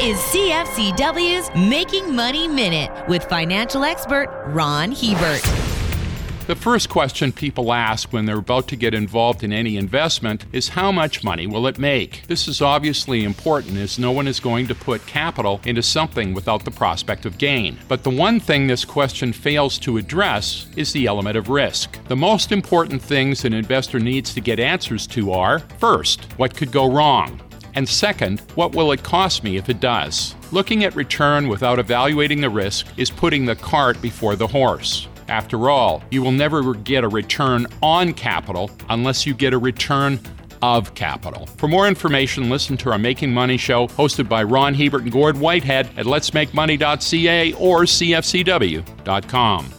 is CFCW's Making Money Minute with financial expert Ron Hebert. The first question people ask when they're about to get involved in any investment is how much money will it make? This is obviously important as no one is going to put capital into something without the prospect of gain. But the one thing this question fails to address is the element of risk. The most important things an investor needs to get answers to are first, what could go wrong? And second, what will it cost me if it does? Looking at return without evaluating the risk is putting the cart before the horse. After all, you will never get a return on capital unless you get a return of capital. For more information, listen to our Making Money show hosted by Ron Hebert and Gord Whitehead at letsmakemoney.ca or cfcw.com.